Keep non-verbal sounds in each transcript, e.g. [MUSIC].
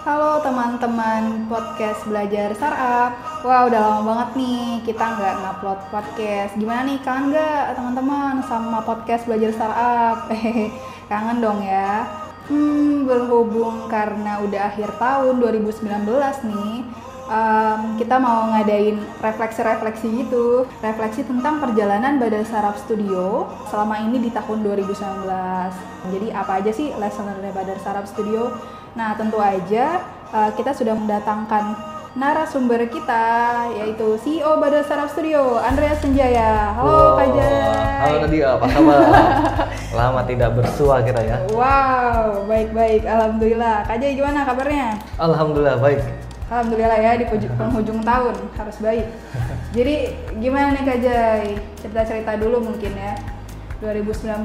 Halo teman-teman podcast belajar startup. Wah udah lama banget nih kita nggak ngupload podcast. Gimana nih kangen nggak teman-teman sama podcast belajar startup? [LAUGHS] Kangen dong ya. Hmm, berhubung karena udah akhir tahun 2019 nih, em, kita mau ngadain refleksi-refleksi gitu. Refleksi tentang perjalanan Badar Startup Studio selama ini di tahun 2019. Jadi apa aja sih lesson dari Badar Startup Studio? Nah, tentu aja uh, kita sudah mendatangkan narasumber kita yaitu CEO Badar Startup Studio, Andreas Senjaya. Halo Kak Jai. Halo Nadia, apa kabar? [LAUGHS] Lama tidak bersua kita ya. Wow, baik-baik. Alhamdulillah. Kak Jai gimana kabarnya? Alhamdulillah baik. Alhamdulillah ya di penghujung tahun harus baik. [LAUGHS] Jadi gimana nih Kak Jai? Cerita-cerita dulu mungkin ya. 2019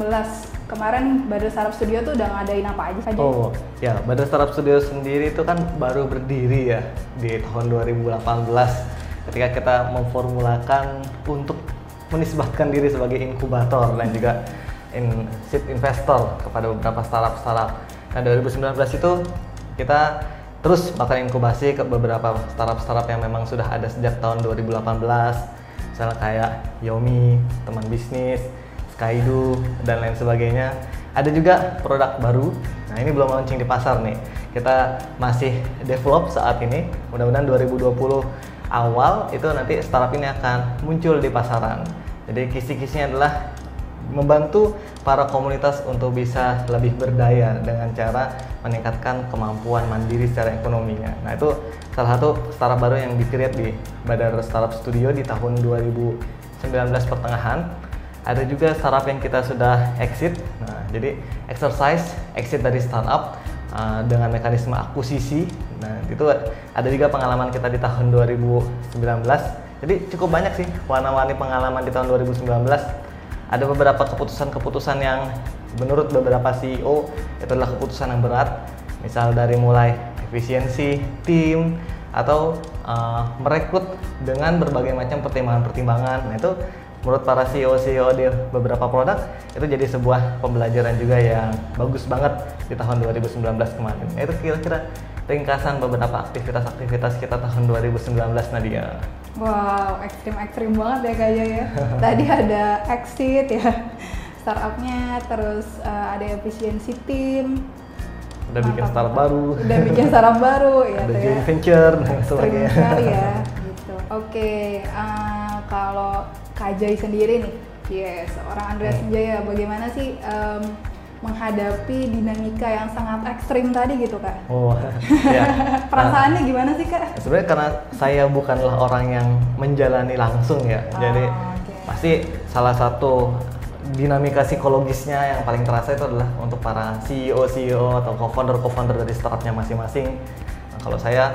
kemarin Badar Startup Studio tuh udah ngadain apa aja Kak Jai? Oh ya, Badar Startup Studio sendiri itu kan baru berdiri ya di tahun 2018 ketika kita memformulakan untuk menisbatkan diri sebagai inkubator dan juga in, seed investor kepada beberapa startup-startup. Nah 2019 itu kita terus bahkan inkubasi ke beberapa startup-startup yang memang sudah ada sejak tahun 2018 misalnya kayak Yomi, teman bisnis, Skydu dan lain sebagainya. Ada juga produk baru. Nah, ini belum launching di pasar nih. Kita masih develop saat ini. Mudah-mudahan 2020 awal itu nanti startup ini akan muncul di pasaran. Jadi kisi-kisinya adalah membantu para komunitas untuk bisa lebih berdaya dengan cara meningkatkan kemampuan mandiri secara ekonominya. Nah, itu salah satu startup baru yang di-create di Badar Startup Studio di tahun 2019 pertengahan ada juga startup yang kita sudah exit. Nah, jadi exercise exit dari startup uh, dengan mekanisme akuisisi. Nah, itu ada juga pengalaman kita di tahun 2019. Jadi cukup banyak sih warna-warni pengalaman di tahun 2019. Ada beberapa keputusan-keputusan yang menurut beberapa CEO itu adalah keputusan yang berat. Misal dari mulai efisiensi tim atau uh, merekrut dengan berbagai macam pertimbangan-pertimbangan. Nah, itu menurut para CEO-CEO di beberapa produk itu jadi sebuah pembelajaran juga yang bagus banget di tahun 2019 kemarin. Itu kira-kira ringkasan beberapa aktivitas-aktivitas kita tahun 2019 Nadia. Wow, ekstrim-ekstrim banget ya Jai ya. [LAUGHS] Tadi ada exit ya [LAUGHS] startupnya, terus uh, ada efisiensi tim, Udah bikin startup baru, udah bikin startup baru [LAUGHS] ya ada joint ya. venture dan sebagainya. ya gitu. Oke, eh, kalau Kak Jai sendiri nih, yes, seorang Andreas Hmm. Jaya, bagaimana sih em, menghadapi dinamika yang sangat ekstrim tadi gitu kak? Oh, [LAUGHS] ya. [LAUGHS] Perasaannya gimana sih kak? Sebenarnya karena saya bukanlah orang yang menjalani langsung ya, Oh, jadi oke. pasti salah satu dinamika psikologisnya yang paling terasa itu adalah untuk para CEO CEO atau co-founder co-founder dari startupnya masing-masing. Nah, kalau saya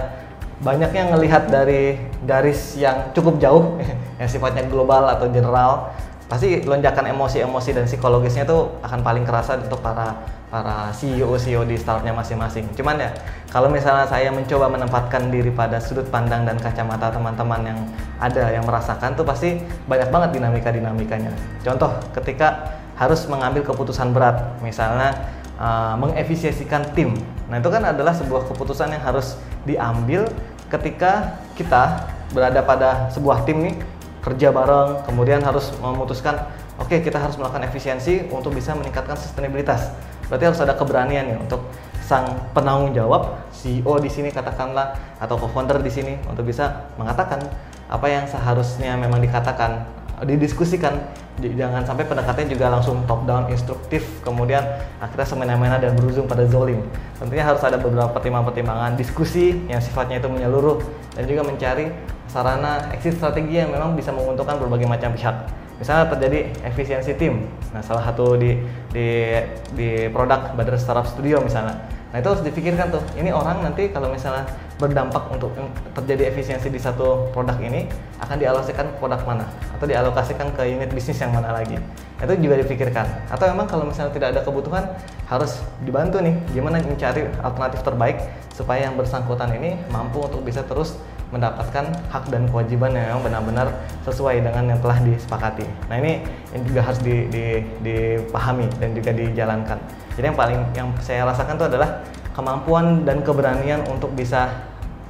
banyaknya ngelihat dari garis yang cukup jauh, [LAUGHS] yang sifatnya global atau general, pasti lonjakan emosi-emosi dan psikologisnya itu akan paling kerasa untuk para para CEO CEO di startupnya masing-masing. Cuman ya kalau misalnya saya mencoba menempatkan diri pada sudut pandang dan kacamata teman-teman yang ada yang merasakan tuh pasti banyak banget dinamika dinamikanya. Contoh ketika harus mengambil keputusan berat, misalnya uh, mengefisiensikan tim. Nah itu kan adalah sebuah keputusan yang harus diambil ketika kita berada pada sebuah tim nih kerja bareng, kemudian harus memutuskan, oke kita harus melakukan efisiensi untuk bisa meningkatkan sustainabilitas. Berarti harus ada keberanian ya untuk sang penanggung jawab, CEO di sini katakanlah atau co-founder di sini untuk bisa mengatakan apa yang seharusnya memang dikatakan, didiskusikan. Jangan sampai pendekatannya juga langsung top down instruktif, kemudian akhirnya semena-mena dan berujung pada zolim. Tentunya harus ada beberapa pertimbangan-pertimbangan diskusi yang sifatnya itu menyeluruh dan juga mencari sarana exit strategi yang memang bisa menguntungkan berbagai macam pihak. Misalnya terjadi efisiensi tim. Nah, salah satu di di di produk Badar Startup Studio misalnya. Nah, itu harus dipikirkan tuh. Ini orang nanti kalau misalnya berdampak untuk terjadi efisiensi di satu produk ini akan dialokasikan ke produk mana atau dialokasikan ke unit bisnis yang mana lagi. Itu juga dipikirkan. Atau memang kalau misalnya tidak ada kebutuhan harus dibantu nih gimana mencari alternatif terbaik supaya yang bersangkutan ini mampu untuk bisa terus mendapatkan hak dan kewajiban yang memang benar-benar sesuai dengan yang telah disepakati. Nah ini yang juga harus di, di- dipahami dan juga dijalankan. Jadi yang paling yang saya rasakan itu adalah kemampuan dan keberanian untuk bisa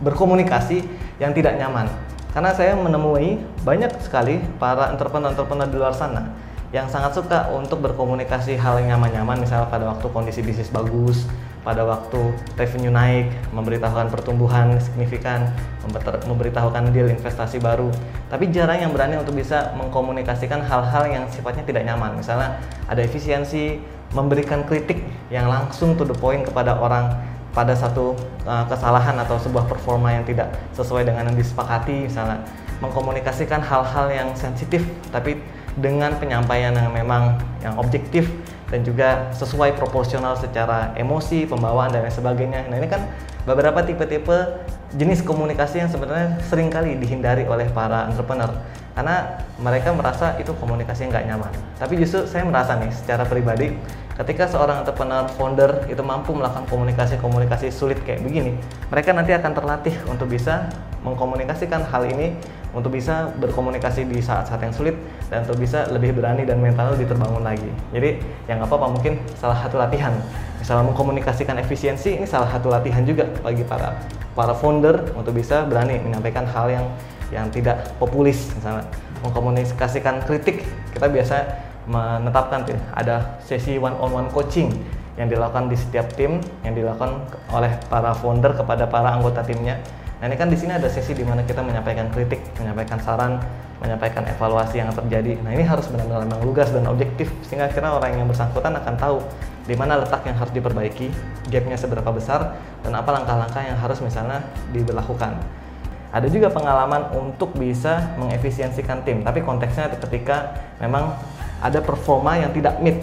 berkomunikasi yang tidak nyaman. Karena saya menemui banyak sekali para entrepreneur-entrepreneur di luar sana yang sangat suka untuk berkomunikasi hal yang nyaman-nyaman misalnya pada waktu kondisi bisnis bagus, pada waktu revenue naik, memberitahukan pertumbuhan signifikan, memberitahukan deal investasi baru. Tapi jarang yang berani untuk bisa mengkomunikasikan hal-hal yang sifatnya tidak nyaman. Misalnya ada efisiensi, memberikan kritik yang langsung to the point kepada orang pada satu uh, kesalahan atau sebuah performa yang tidak sesuai dengan yang disepakati misalnya mengkomunikasikan hal-hal yang sensitif tapi dengan penyampaian yang memang yang objektif dan juga sesuai proporsional secara emosi, pembawaan dan lain sebagainya. Nah, ini kan beberapa tipe-tipe jenis komunikasi yang sebenarnya sering kali dihindari oleh para entrepreneur karena mereka merasa itu komunikasi yang nggak nyaman. Tapi justru saya merasa nih secara pribadi ketika seorang entrepreneur founder itu mampu melakukan komunikasi-komunikasi sulit kayak begini, mereka nanti akan terlatih untuk bisa mengkomunikasikan hal ini untuk bisa berkomunikasi di saat-saat yang sulit dan untuk bisa lebih berani dan mental lebih terbangun lagi. Jadi yang apa apa mungkin salah satu latihan. Misalnya mengkomunikasikan efisiensi ini salah satu latihan juga bagi para para founder untuk bisa berani menyampaikan hal yang yang tidak populis misalnya mengkomunikasikan kritik kita biasa menetapkan tuh ada sesi one on one coaching yang dilakukan di setiap tim yang dilakukan oleh para founder kepada para anggota timnya. Nah ini kan di sini ada sesi di mana kita menyampaikan kritik, menyampaikan saran, menyampaikan evaluasi yang terjadi. Nah ini harus benar-benar memang lugas dan objektif sehingga akhirnya orang yang bersangkutan akan tahu di mana letak yang harus diperbaiki, gapnya seberapa besar, dan apa langkah-langkah yang harus misalnya diberlakukan. Ada juga pengalaman untuk bisa mengefisiensikan tim, tapi konteksnya ketika memang ada performa yang tidak meet.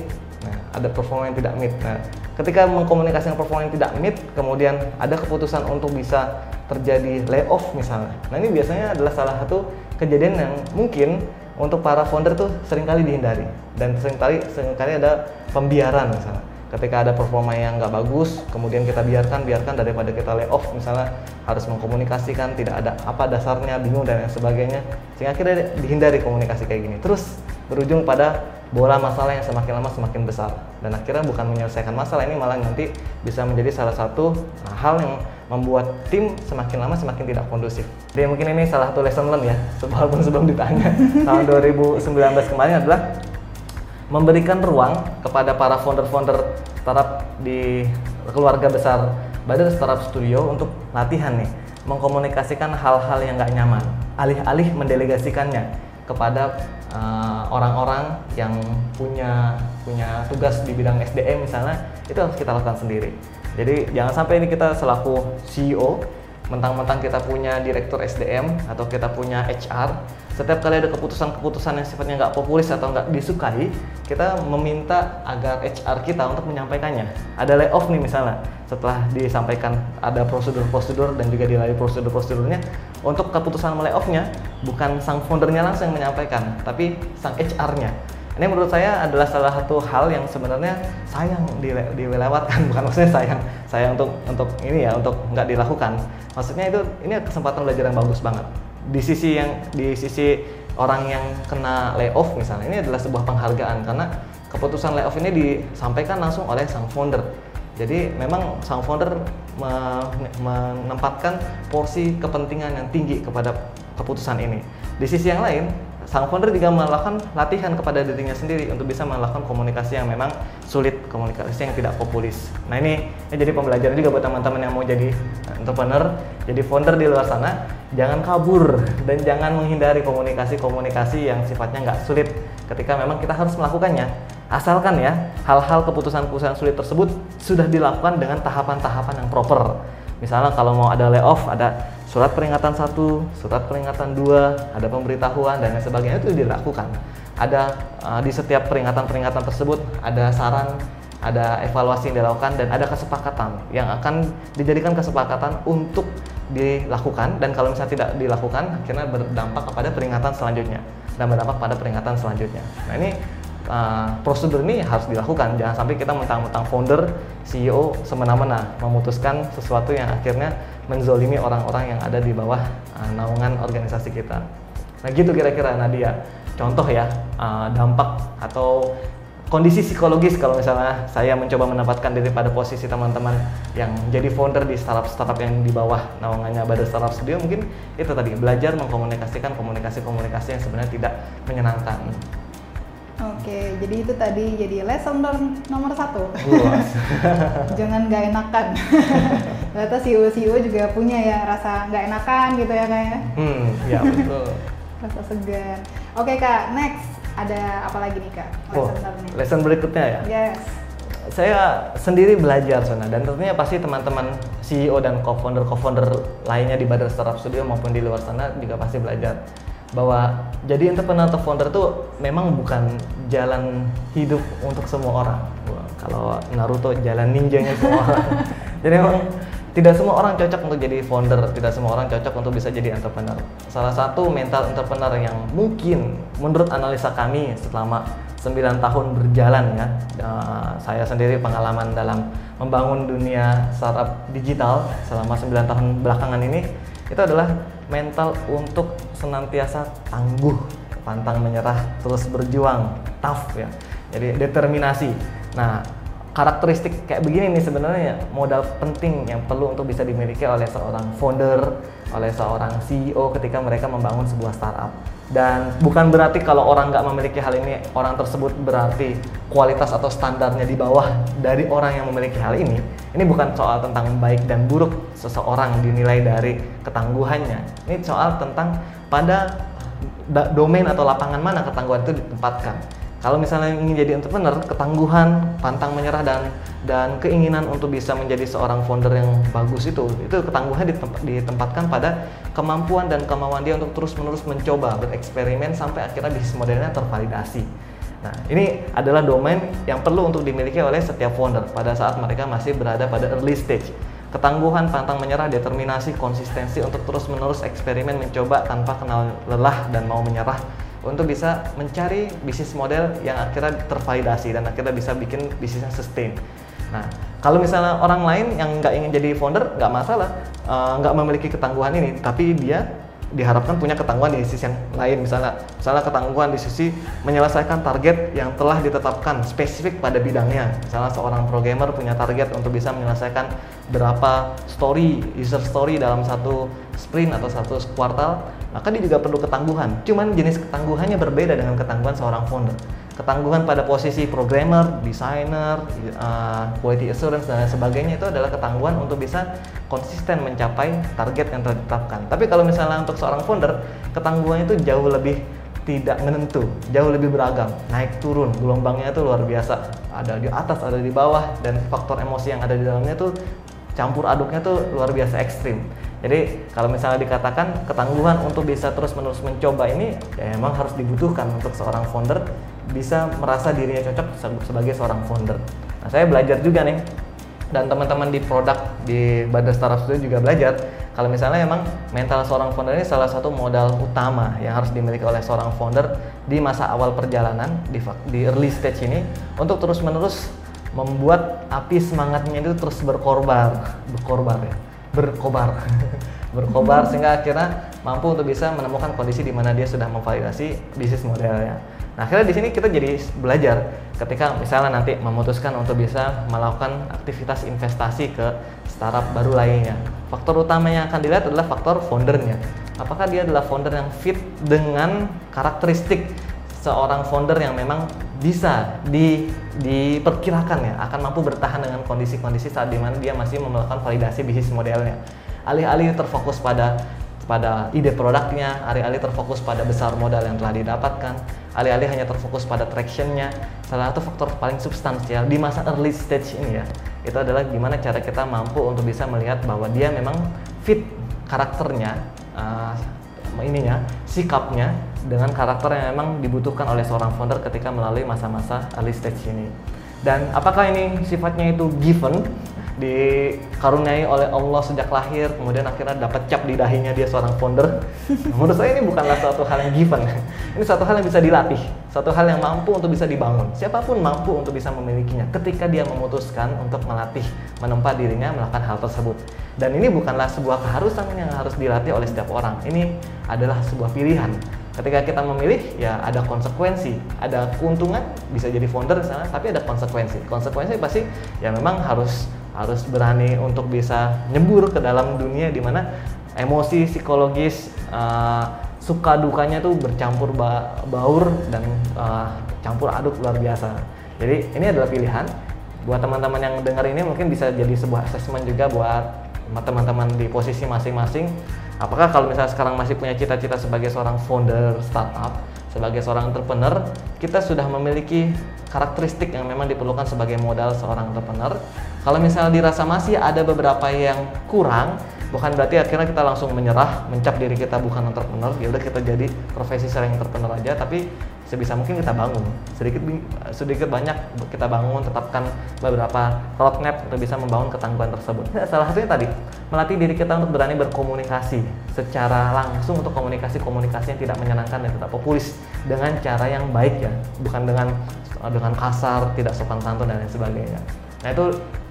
Nah, ada performa yang tidak meet. Nah, ketika mengkomunikasikan performa yang tidak meet, kemudian ada keputusan untuk bisa terjadi layoff misalnya. Nah, ini biasanya adalah salah satu kejadian yang mungkin untuk para founder tuh sering kali dihindari dan sering kali sering kali ada pembiaran misalnya ketika ada performa yang nggak bagus, kemudian kita biarkan, biarkan daripada kita lay off misalnya harus mengkomunikasikan, tidak ada apa dasarnya, bingung dan lain sebagainya, sehingga akhirnya dihindari komunikasi kayak gini. Terus berujung pada bola masalah yang semakin lama semakin besar. Dan akhirnya bukan menyelesaikan masalah ini malah nanti bisa menjadi salah satu nah, hal yang membuat tim semakin lama semakin tidak kondusif. Jadi mungkin ini salah satu lesson learn ya, walaupun sebelum ditanya. [LAUGHS] Tahun 2019 kemarin adalah memberikan ruang kepada para founder-founder startup di keluarga besar Badan Startup Studio untuk latihan nih, mengkomunikasikan hal-hal yang nggak nyaman, alih-alih mendelegasikannya kepada eh, orang-orang uh, yang punya punya tugas di bidang SDM misalnya, itu harus kita lakukan sendiri. Jadi jangan sampai ini kita selaku CEO mentang-mentang kita punya direktur SDM atau kita punya HR setiap kali ada keputusan-keputusan yang sifatnya nggak populis atau nggak disukai kita meminta agar HR kita untuk menyampaikannya. Ada layoff nih misalnya setelah disampaikan ada prosedur-prosedur dan juga dilalui prosedur-prosedurnya untuk keputusan layoffnya bukan sang foundernya langsung yang menyampaikan tapi sang HR-nya ini menurut saya adalah salah satu hal yang sebenarnya sayang dilewatkan. [LAUGHS] Bukan maksudnya sayang sayang untuk untuk ini ya untuk nggak dilakukan. Maksudnya itu ini kesempatan belajar yang bagus banget di sisi yang di sisi orang yang kena layoff misalnya ini adalah sebuah penghargaan karena keputusan layoff ini disampaikan langsung oleh sang founder. Jadi memang sang founder menempatkan porsi kepentingan yang tinggi kepada keputusan ini. Di sisi yang lain sang founder juga melakukan latihan kepada dirinya sendiri untuk bisa melakukan komunikasi yang memang sulit, komunikasi yang tidak populis. Nah ini, ini jadi pembelajaran juga buat teman-teman yang mau jadi entrepreneur, jadi founder di luar sana, jangan kabur dan jangan menghindari komunikasi-komunikasi yang sifatnya nggak sulit ketika memang kita harus melakukannya. Asalkan ya, hal-hal keputusan-keputusan sulit tersebut sudah dilakukan dengan tahapan-tahapan yang proper. Misalnya kalau mau ada layoff, ada surat peringatan satu, surat peringatan dua, ada pemberitahuan dan lain sebagainya itu dilakukan. Ada uh, di setiap peringatan-peringatan tersebut ada saran, ada evaluasi yang dilakukan dan ada kesepakatan yang akan dijadikan kesepakatan untuk dilakukan dan kalau misalnya tidak dilakukan akhirnya berdampak kepada peringatan selanjutnya dan berdampak pada peringatan selanjutnya. Nah ini uh, prosedur ini harus dilakukan. Jangan sampai kita mentang-mentang founder, CEO semena-mena memutuskan sesuatu yang akhirnya menzolimi orang-orang yang ada di bawah uh, naungan organisasi kita. Nah gitu kira-kira Nadia. Contoh ya uh, dampak atau kondisi psikologis kalau misalnya saya mencoba menempatkan diri pada posisi teman-teman yang jadi founder di startup-startup yang di bawah naungannya Badar Startup Studio mungkin itu tadi belajar mengkomunikasikan komunikasi-komunikasi yang sebenarnya tidak menyenangkan. Oke, jadi itu tadi jadi lesson learn nomor satu. [LAUGHS] Jangan nggak enakan. [LAUGHS] Ternyata CEO CEO juga punya ya rasa nggak enakan gitu ya kayak. hmm, ya betul. [LAUGHS] Rasa segan. Oke kak, next ada apa lagi nih kak? Oh, Lesson learn lesson berikutnya ya. Yes. Saya sendiri belajar sana dan tentunya pasti teman-teman CEO dan co-founder co-founder lainnya di Badar Startup Studio maupun di luar sana juga pasti belajar bahwa jadi entrepreneur atau founder itu memang bukan jalan hidup untuk semua orang. Wah, Kalau Naruto jalan ninjanya semua [LAUGHS] orang. jadi memang tidak semua orang cocok untuk jadi founder, tidak semua orang cocok untuk bisa jadi entrepreneur. Salah satu mental entrepreneur yang mungkin menurut analisa kami selama 9 tahun berjalan ya, eh, saya sendiri pengalaman dalam membangun dunia startup digital selama 9 tahun belakangan ini itu adalah mental untuk senantiasa tangguh, pantang menyerah, terus berjuang, tough ya. Jadi determinasi. Nah, karakteristik kayak begini nih sebenarnya modal penting yang perlu untuk bisa dimiliki oleh seorang founder, oleh seorang CEO ketika mereka membangun sebuah startup. Dan bukan berarti kalau orang nggak memiliki hal ini, orang tersebut berarti kualitas atau standarnya di bawah dari orang yang memiliki hal ini. Ini bukan soal tentang baik dan buruk seseorang dinilai dari ketangguhannya. Ini soal tentang pada da- domain atau lapangan mana ketangguhan itu ditempatkan. Kalau misalnya ingin jadi entrepreneur, ketangguhan, pantang menyerah dan dan keinginan untuk bisa menjadi seorang founder yang bagus itu, itu ketangguhan ditemp- ditempatkan pada kemampuan dan kemauan dia untuk terus-menerus mencoba, bereksperimen sampai akhirnya bisnis modelnya tervalidasi. Nah, ini adalah domain yang perlu untuk dimiliki oleh setiap founder pada saat mereka masih berada pada early stage. Ketangguhan, pantang menyerah, determinasi, konsistensi untuk terus-menerus eksperimen mencoba tanpa kenal lelah dan mau menyerah untuk bisa mencari bisnis model yang akhirnya tervalidasi dan akhirnya bisa bikin bisnisnya sustain. Nah, kalau misalnya orang lain yang nggak ingin jadi founder, nggak masalah, eh, nggak memiliki ketangguhan ini, tapi dia diharapkan punya ketangguhan di sisi yang lain. Misalnya misalnya ketangguhan di sisi menyelesaikan target yang telah ditetapkan spesifik pada bidangnya. Misalnya seorang programmer punya target untuk bisa menyelesaikan berapa story user story dalam satu sprint atau satu kuartal maka dia juga perlu ketangguhan cuman jenis ketangguhannya berbeda dengan ketangguhan seorang founder ketangguhan pada posisi programmer, designer, uh, quality assurance dan lain sebagainya itu adalah ketangguhan untuk bisa konsisten mencapai target yang telah ditetapkan. Tapi kalau misalnya untuk seorang founder, ketangguhan itu jauh lebih tidak menentu, jauh lebih beragam, naik turun, gelombangnya itu luar biasa. Ada di atas, ada di bawah, dan faktor emosi yang ada di dalamnya itu campur aduknya tuh luar biasa ekstrim. Jadi kalau misalnya dikatakan ketangguhan untuk bisa terus-menerus mencoba ini ya emang harus dibutuhkan untuk seorang founder bisa merasa dirinya cocok se- sebagai seorang founder. Nah, saya belajar juga nih dan teman-teman di produk di Badar Startup Studio juga belajar kalau misalnya emang mental seorang founder ini salah satu modal utama yang harus dimiliki oleh seorang founder di masa awal perjalanan di, di early stage ini untuk terus-menerus membuat api semangatnya itu terus berkorbar, berkorbar ya, berkobar, [LAUGHS] berkobar sehingga akhirnya mampu untuk bisa menemukan kondisi di mana dia sudah memvalidasi bisnis modelnya. Nah, akhirnya di sini kita jadi belajar ketika misalnya nanti memutuskan untuk bisa melakukan aktivitas investasi ke startup baru lainnya. Faktor utama yang akan dilihat adalah faktor foundernya. Apakah dia adalah founder yang fit dengan karakteristik seorang founder yang memang bisa di, diperkirakan ya akan mampu bertahan dengan kondisi-kondisi saat di mana dia masih melakukan validasi bisnis modelnya. Alih-alih terfokus pada pada ide produknya, alih-alih terfokus pada besar modal yang telah didapatkan, alih-alih hanya terfokus pada tractionnya. Salah satu faktor paling substansial di masa early stage ini ya, itu adalah gimana cara kita mampu untuk bisa melihat bahwa dia memang fit karakternya, uh, ininya, sikapnya dengan karakter yang memang dibutuhkan oleh seorang founder ketika melalui masa-masa early stage ini. Dan apakah ini sifatnya itu given, dikaruniai oleh Allah sejak lahir, kemudian akhirnya dapat cap di dahinya dia seorang founder. Menurut saya ini bukanlah suatu hal yang given. Ini suatu hal yang bisa dilatih, suatu hal yang mampu untuk bisa dibangun. Siapa pun mampu untuk bisa memilikinya ketika dia memutuskan untuk melatih, menempa dirinya melakukan hal tersebut. Dan ini bukanlah sebuah keharusan yang harus dilatih oleh setiap orang. Ini adalah sebuah pilihan. ketika kita memilih ya ada konsekuensi ada keuntungan bisa jadi founder sana tapi ada konsekuensi konsekuensi pasti ya memang harus harus berani untuk bisa nyebur ke dalam dunia di mana emosi psikologis uh, suka dukanya tuh bercampur ba baur dan uh, campur aduk luar biasa. Jadi ini adalah pilihan. Buat teman-teman yang dengar ini mungkin bisa jadi sebuah assessment juga buat teman-teman di posisi masing-masing. Apakah kalau misalnya sekarang masih punya cita-cita sebagai seorang founder startup sebagai seorang entrepreneur kita sudah memiliki karakteristik yang memang diperlukan sebagai modal seorang entrepreneur. Kalau misalnya dirasa masih ada beberapa yang kurang bukan berarti akhirnya kita langsung menyerah mencap diri kita bukan entrepreneur ya udah kita jadi profesi sering entrepreneur aja tapi sebisa mungkin kita bangun. Sedikit sedikit banyak kita bangun tetapkan beberapa roadmap untuk bisa membangun ketangguhan tersebut. Ya, salah satunya tadi melatih diri kita untuk berani berkomunikasi secara langsung untuk komunikasi komunikasi yang tidak menyenangkan dan tidak populis dengan cara yang baik ya bukan dengan dengan kasar tidak sopan santun dan lain sebagainya Nah itu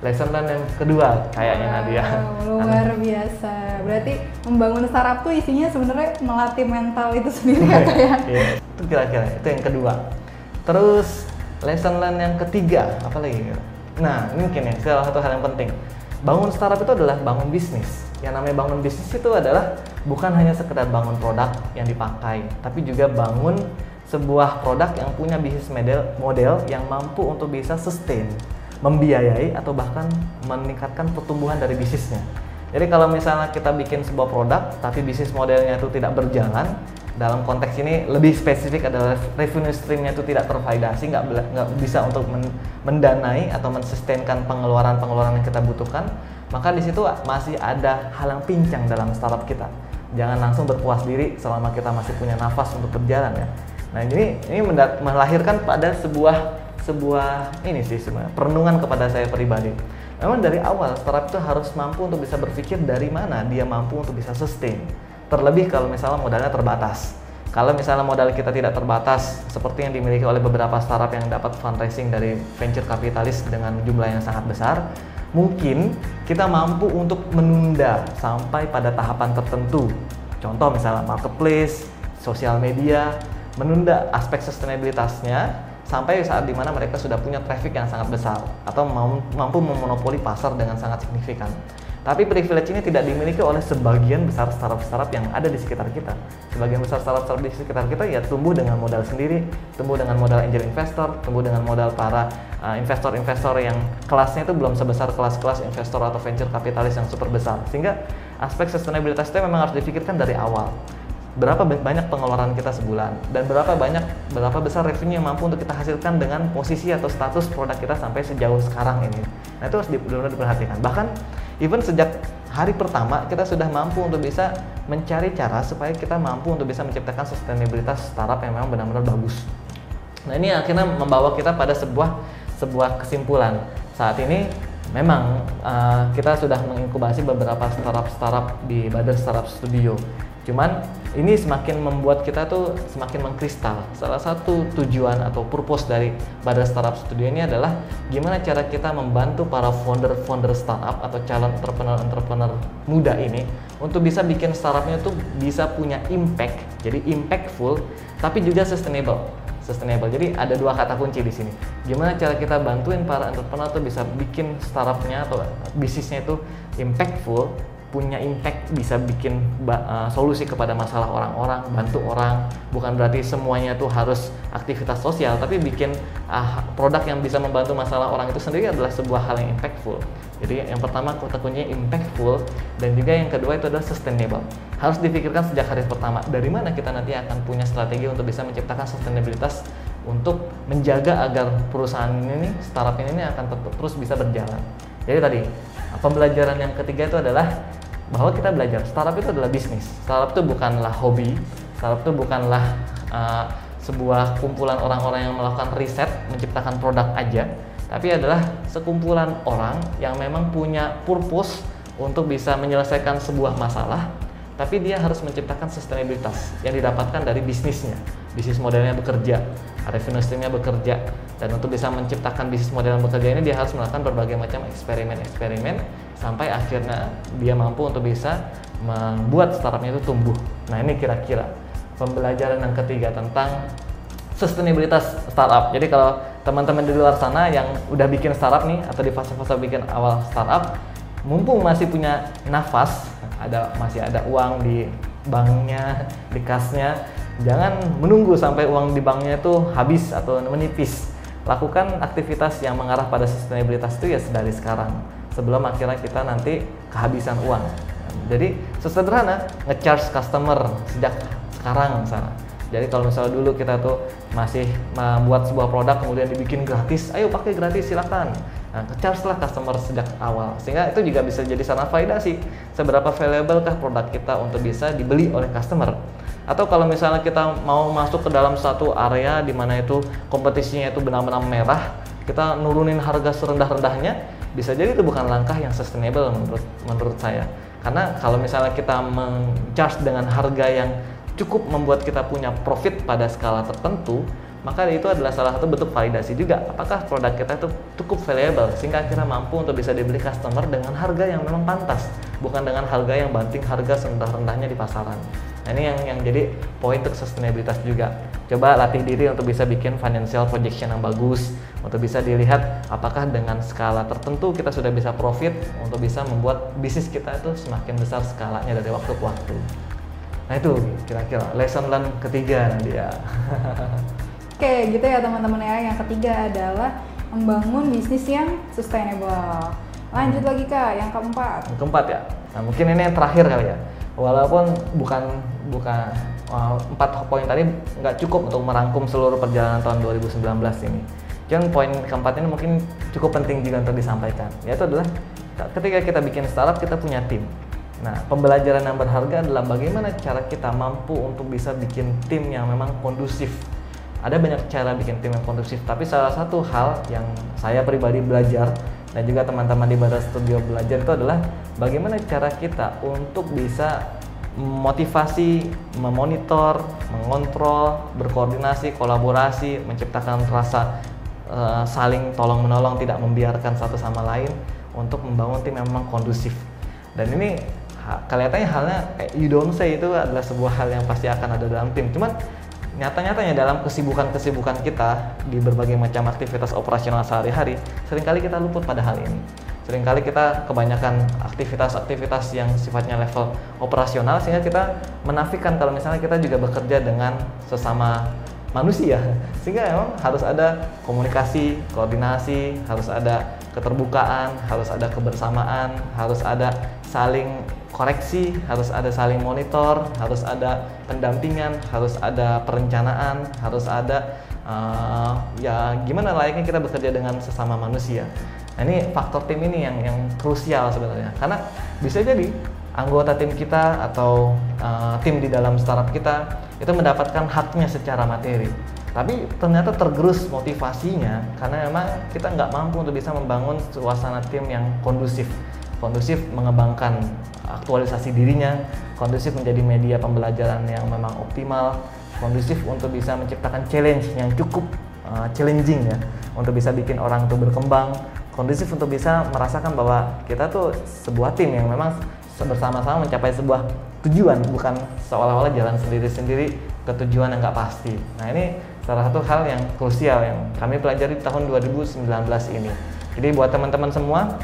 lesson learn yang kedua kayaknya wow, Nadia. Luar biasa. Berarti membangun startup tuh isinya sebenarnya melatih mental itu sendiri ya kayak. ya, itu kira-kira itu yang kedua. Terus lesson learn yang ketiga apa lagi? Nah ini mungkin ya salah satu hal yang penting. Bangun startup itu adalah bangun bisnis. Yang namanya bangun bisnis itu adalah bukan hanya sekedar bangun produk yang dipakai, tapi juga bangun sebuah produk yang punya bisnis model model yang mampu untuk bisa sustain membiayai atau bahkan meningkatkan pertumbuhan dari bisnisnya. Jadi kalau misalnya kita bikin sebuah produk tapi bisnis modelnya itu tidak berjalan, dalam konteks ini lebih spesifik adalah revenue streamnya itu tidak tervalidasi, nggak, nggak bisa untuk mendanai atau mensustainkan pengeluaran-pengeluaran yang kita butuhkan, maka di situ masih ada hal yang pincang dalam startup kita. Jangan langsung berpuas diri selama kita masih punya nafas untuk berjalan ya. Nah ini ini melahirkan pada sebuah sebuah ini sih sebenarnya perenungan kepada saya pribadi. Memang dari awal startup itu harus mampu untuk bisa berpikir dari mana dia mampu untuk bisa sustain. Terlebih kalau misalnya modalnya terbatas. Kalau misalnya modal kita tidak terbatas seperti yang dimiliki oleh beberapa startup yang dapat fundraising dari venture kapitalis dengan jumlah yang sangat besar, mungkin kita mampu untuk menunda sampai pada tahapan tertentu. Contoh misalnya marketplace, sosial media, menunda aspek sustainabilitasnya sampai saat di mana mereka sudah punya traffic yang sangat besar atau mampu memonopoli pasar dengan sangat signifikan. Tapi privilege ini tidak dimiliki oleh sebagian besar startup-startup yang ada di sekitar kita. Sebagian besar startup-startup di sekitar kita ya tumbuh dengan modal sendiri, tumbuh dengan modal angel investor, tumbuh dengan modal para uh, investor-investor yang kelasnya itu belum sebesar kelas-kelas investor atau venture kapitalis yang super besar. Sehingga aspek sustainabilitas itu memang harus difikirkan dari awal berapa banyak pengeluaran kita sebulan dan berapa banyak berapa besar revenue yang mampu untuk kita hasilkan dengan posisi atau status produk kita sampai sejauh sekarang ini. Nah itu harus benar-benar diperhatikan. Bahkan even sejak hari pertama kita sudah mampu untuk bisa mencari cara supaya kita mampu untuk bisa menciptakan sustainabilitas startup yang memang benar-benar bagus. Nah ini akhirnya membawa kita pada sebuah sebuah kesimpulan. Saat ini memang uh, kita sudah menginkubasi beberapa startup-startup di Bader Startup Studio Cuman ini semakin membuat kita tuh semakin mengkristal. Salah satu tujuan atau purpose dari Badar Startup Studio ini adalah gimana cara kita membantu para founder-founder startup atau calon entrepreneur-entrepreneur muda ini untuk bisa bikin startupnya tuh bisa punya impact, jadi impactful, tapi juga sustainable. Sustainable. Jadi ada dua kata kunci di sini. Gimana cara kita bantuin para entrepreneur tuh bisa bikin startupnya atau bisnisnya itu impactful punya impact bisa bikin uh, solusi kepada masalah orang-orang, bantu orang. Bukan berarti semuanya tuh harus aktivitas sosial, tapi bikin uh, produk yang bisa membantu masalah orang itu sendiri adalah sebuah hal yang impactful. Jadi yang pertama kata kuncinya impactful dan juga yang kedua itu adalah sustainable. Harus dipikirkan sejak hari pertama dari mana kita nanti akan punya strategi untuk bisa menciptakan sustainabilitas untuk menjaga agar perusahaan ini, startup ini akan terus bisa berjalan. Jadi tadi pembelajaran yang ketiga itu adalah bahwa kita belajar startup itu adalah bisnis. Startup itu bukanlah hobi, startup itu bukanlah uh, sebuah kumpulan orang-orang yang melakukan riset menciptakan produk aja, tapi adalah sekumpulan orang yang memang punya purpose untuk bisa menyelesaikan sebuah masalah, tapi dia harus menciptakan sustainabilitas yang didapatkan dari bisnisnya. Bisnis modelnya bekerja, revenue streamnya bekerja, dan untuk bisa menciptakan bisnis model bekerja ini dia harus melakukan berbagai macam eksperimen-eksperimen sampai akhirnya dia mampu untuk bisa membuat startupnya itu tumbuh. Nah ini kira-kira pembelajaran yang ketiga tentang sustainabilitas startup. Jadi kalau teman-teman di luar sana yang udah bikin startup nih atau di fase-fase bikin awal startup, mumpung masih punya nafas, ada masih ada uang di banknya, di kasnya, jangan menunggu sampai uang di banknya itu habis atau menipis. Lakukan aktivitas yang mengarah pada sustainabilitas itu ya dari sekarang, sebelum akhirnya kita nanti kehabisan uang. Jadi sesederhana ngecharge customer sejak sekarang sana jadi kalau misalnya dulu kita tuh masih membuat sebuah produk kemudian dibikin gratis, ayo pakai gratis silakan. Nah, lah customer sejak awal. Sehingga itu juga bisa jadi sana validasi seberapa valuable kah produk kita untuk bisa dibeli oleh customer. Atau kalau misalnya kita mau masuk ke dalam satu area di mana itu kompetisinya itu benar-benar merah, kita nurunin harga serendah-rendahnya, bisa jadi itu bukan langkah yang sustainable menurut menurut saya. Karena kalau misalnya kita men-charge dengan harga yang cukup membuat kita punya profit pada skala tertentu, maka itu adalah salah satu bentuk validasi juga apakah produk kita itu cukup valuable sehingga kita mampu untuk bisa dibeli customer dengan harga yang memang pantas bukan dengan harga yang banting harga serendah-rendahnya di pasaran nah ini yang yang jadi poin untuk sustainabilitas juga coba latih diri untuk bisa bikin financial projection yang bagus untuk bisa dilihat apakah dengan skala tertentu kita sudah bisa profit untuk bisa membuat bisnis kita itu semakin besar skalanya dari waktu ke waktu Nah itu kira-kira lesson learn ketiga nanti ya. [LAUGHS] Oke gitu ya teman-teman ya. Yang ketiga adalah membangun bisnis yang sustainable. Lanjut lagi kak, yang keempat. Yang keempat ya. Nah mungkin ini yang terakhir kali ya. Walaupun bukan bukan uh, empat poin tadi nggak cukup untuk merangkum seluruh perjalanan tahun 2019 ini. Cuman poin keempat ini mungkin cukup penting juga untuk disampaikan. Yaitu adalah ketika kita bikin startup kita punya tim Nah, pembelajaran yang berharga adalah bagaimana cara kita mampu untuk bisa bikin tim yang memang kondusif. Ada banyak cara bikin tim yang kondusif, tapi salah satu hal yang saya pribadi belajar dan juga teman-teman di Barat Studio belajar itu adalah bagaimana cara kita untuk bisa motivasi, memonitor, mengontrol, berkoordinasi, kolaborasi, menciptakan rasa uh, saling tolong menolong, tidak membiarkan satu sama lain untuk membangun tim yang memang kondusif. Dan ini kelihatannya halnya kayak you don't say itu adalah sebuah hal yang pasti akan ada dalam tim. Cuman nyata-nyatanya dalam kesibukan-kesibukan kita di berbagai macam aktivitas operasional sehari-hari, sering kali kita luput pada hal ini. Seringkali kita kebanyakan aktivitas-aktivitas yang sifatnya level operasional sehingga kita menafikan kalau misalnya kita juga bekerja dengan sesama manusia. [LAUGHS] Sehingga memang harus ada komunikasi, koordinasi, harus ada keterbukaan, harus ada kebersamaan, harus ada saling koreksi, harus ada saling monitor, harus ada pendampingan, harus ada perencanaan, harus ada uh, ya gimana layaknya kita bekerja dengan sesama manusia. Nah, ini faktor tim ini yang yang krusial sebenarnya. Karena bisa jadi anggota tim kita atau uh, tim di dalam startup kita itu mendapatkan haknya secara materi. Tapi ternyata tergerus motivasinya karena memang kita nggak mampu untuk bisa membangun suasana tim yang kondusif. Kondusif mengembangkan aktualisasi dirinya, kondusif menjadi media pembelajaran yang memang optimal, kondusif untuk bisa menciptakan challenge yang cukup uh, challenging ya, untuk bisa bikin orang itu berkembang, kondusif untuk bisa merasakan bahwa kita tuh sebuah tim yang memang bersama-sama mencapai sebuah tujuan, bukan seolah-olah jalan sendiri-sendiri ke tujuan yang nggak pasti. Nah ini salah satu hal yang krusial yang kami pelajari tahun 2019 ini. Jadi buat teman-teman semua,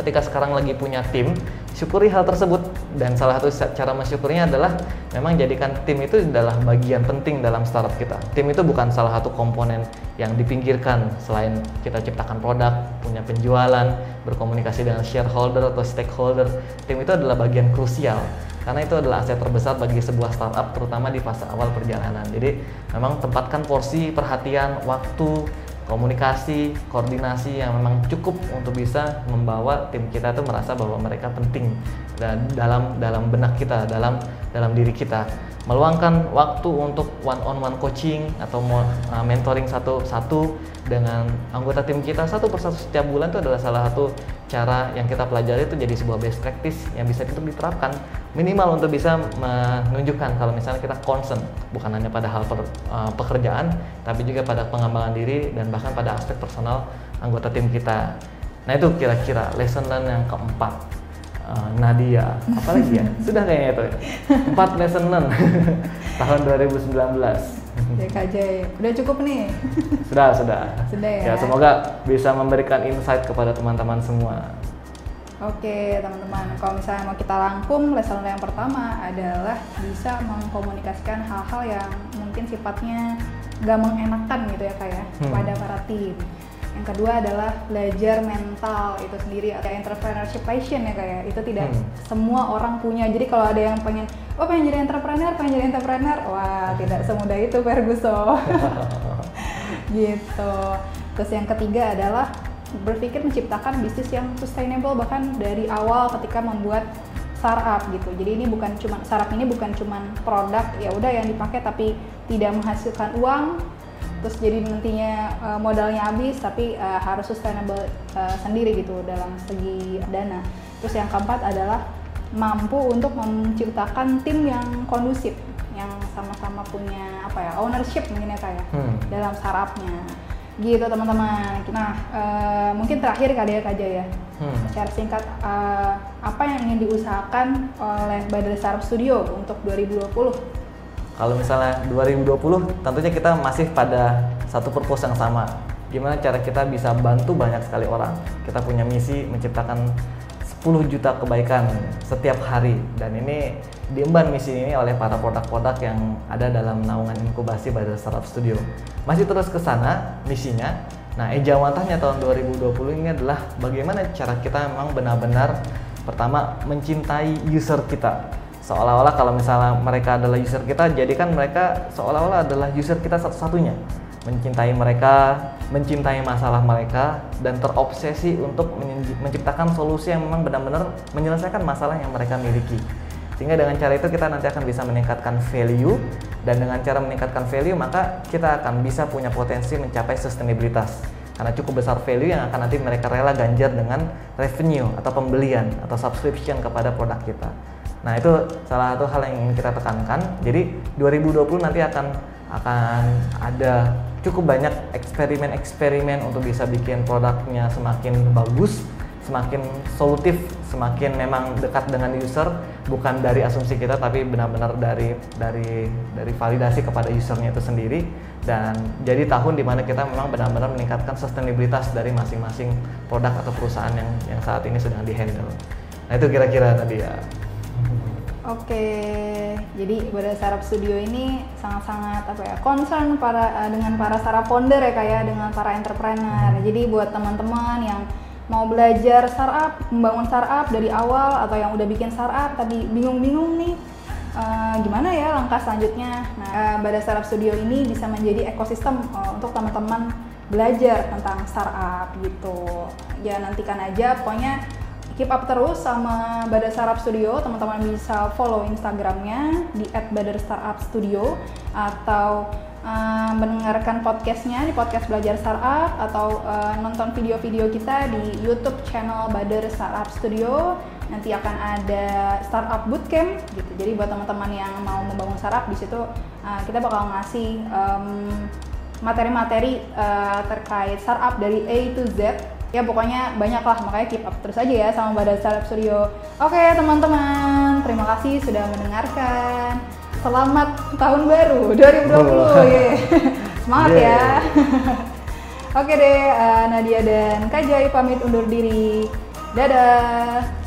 ketika sekarang lagi punya tim, syukuri hal tersebut dan salah satu cara mensyukurinya adalah memang jadikan tim itu adalah bagian penting dalam startup kita. Tim itu bukan salah satu komponen yang dipinggirkan selain kita ciptakan produk, punya penjualan, berkomunikasi dengan shareholder atau stakeholder. Tim itu adalah bagian krusial karena itu adalah aset terbesar bagi sebuah startup terutama di fase awal perjalanan. Jadi memang tempatkan porsi perhatian, waktu, komunikasi, koordinasi yang memang cukup untuk bisa membawa tim kita itu merasa bahwa mereka penting dan dalam dalam benak kita, dalam dalam diri kita. Meluangkan waktu untuk one on one coaching atau uh, mentoring satu-satu dengan anggota tim kita satu persatu setiap bulan itu adalah salah satu cara yang kita pelajari itu jadi sebuah best practice yang bisa itu diterapkan minimal untuk bisa menunjukkan kalau misalnya kita concern bukan hanya pada hal per, uh, pekerjaan tapi juga pada pengembangan diri dan bahkan pada aspek personal anggota tim kita nah itu kira-kira lesson learn yang keempat uh, Nadia, apalagi ya? [LAUGHS] Sudah kayaknya itu ya. Empat lesson learn [LAUGHS] tahun 2019. Ya Kak Jay, udah cukup nih. Sudah, sudah. Sudah ya. Ya, semoga bisa memberikan insight kepada teman-teman semua. Oke teman-teman, kalau misalnya mau kita rangkum, lesson yang pertama adalah bisa mengkomunikasikan hal-hal yang mungkin sifatnya nggak mengenakan gitu ya kayak Hmm. kepada para tim. Yang kedua adalah belajar mental itu sendiri atau entrepreneurship passion ya kayak itu tidak Hmm. semua orang punya. Jadi kalau ada yang pengen, oh pengen jadi entrepreneur, pengen jadi entrepreneur, wah tidak semudah itu Ferguson. [LAUGHS] gitu. Terus yang ketiga adalah berpikir menciptakan bisnis yang sustainable bahkan dari awal ketika membuat startup gitu. Jadi ini bukan cuma startup ini bukan cuma produk ya udah yang dipakai tapi tidak menghasilkan uang terus jadi nantinya uh, modalnya habis tapi uh, harus sustainable uh, sendiri gitu dalam segi dana. Terus yang keempat adalah mampu untuk menciptakan tim yang kondusif yang sama-sama punya apa ya ownership mungkin ya kayak Hmm. dalam startupnya gitu teman-teman nah eh, mungkin terakhir kali ya Kak Jaya Hmm. secara singkat eh, apa yang ingin diusahakan oleh Badar Startup Studio untuk 2020 Kalau misalnya 2020, tentunya kita masih pada satu purpose yang sama. Gimana cara kita bisa bantu banyak sekali orang. Kita punya misi menciptakan 10 juta kebaikan setiap hari. Dan ini diemban misi ini oleh para produk-produk yang ada dalam naungan inkubasi pada Startup Studio. Masih terus ke sana misinya. Nah, ejawantahnya tahun 2020 ini adalah bagaimana cara kita memang benar-benar pertama mencintai user kita seolah-olah kalau misalnya mereka adalah user kita jadikan mereka seolah-olah adalah user kita satu-satunya mencintai mereka mencintai masalah mereka dan terobsesi untuk menciptakan solusi yang memang benar-benar menyelesaikan masalah yang mereka miliki sehingga dengan cara itu kita nanti akan bisa meningkatkan value dan dengan cara meningkatkan value maka kita akan bisa punya potensi mencapai sustainabilitas karena cukup besar value yang akan nanti mereka rela ganjar dengan revenue atau pembelian atau subscription kepada produk kita. Nah itu salah satu hal yang ingin kita tekankan. Jadi 2020 nanti akan akan ada cukup banyak eksperimen-eksperimen untuk bisa bikin produknya semakin bagus, semakin solutif, semakin memang dekat dengan user, bukan dari asumsi kita tapi benar-benar dari dari dari validasi kepada usernya itu sendiri dan jadi tahun di mana kita memang benar-benar meningkatkan sustainabilitas dari masing-masing produk atau perusahaan yang yang saat ini sedang dihandle. Nah itu kira-kira tadi ya. Oke, jadi pada startup studio ini sangat-sangat apa ya concern para eh, dengan para startup founder ya kayak dengan para entrepreneur. Jadi buat teman-teman yang mau belajar startup, membangun startup dari awal atau yang udah bikin startup tapi bingung-bingung nih eh, gimana ya langkah selanjutnya. Nah, eh, pada startup studio ini bisa menjadi ekosistem eh, untuk teman-teman belajar tentang startup gitu. Ya nantikan aja pokoknya keep up terus sama Badar Startup Studio. Teman-teman bisa follow Instagramnya di @badarstartupstudio atau uh, mendengarkan podcastnya di podcast belajar startup atau uh, nonton video-video kita di YouTube channel Badar Startup Studio. Nanti akan ada startup bootcamp gitu. Jadi buat teman-teman yang mau membangun startup di situ uh, kita bakal ngasih um, materi-materi uh, terkait startup dari A to Z ya pokoknya banyak lah makanya keep up terus aja ya sama Badan Startup Studio. Oke teman-teman terima kasih sudah mendengarkan. Selamat tahun baru [LAUGHS] 2020 Yeay. [LAUGHS] semangat Yeay. ya. [LAUGHS] Oke deh eh, Nadia dan Kajai pamit undur diri. Dadah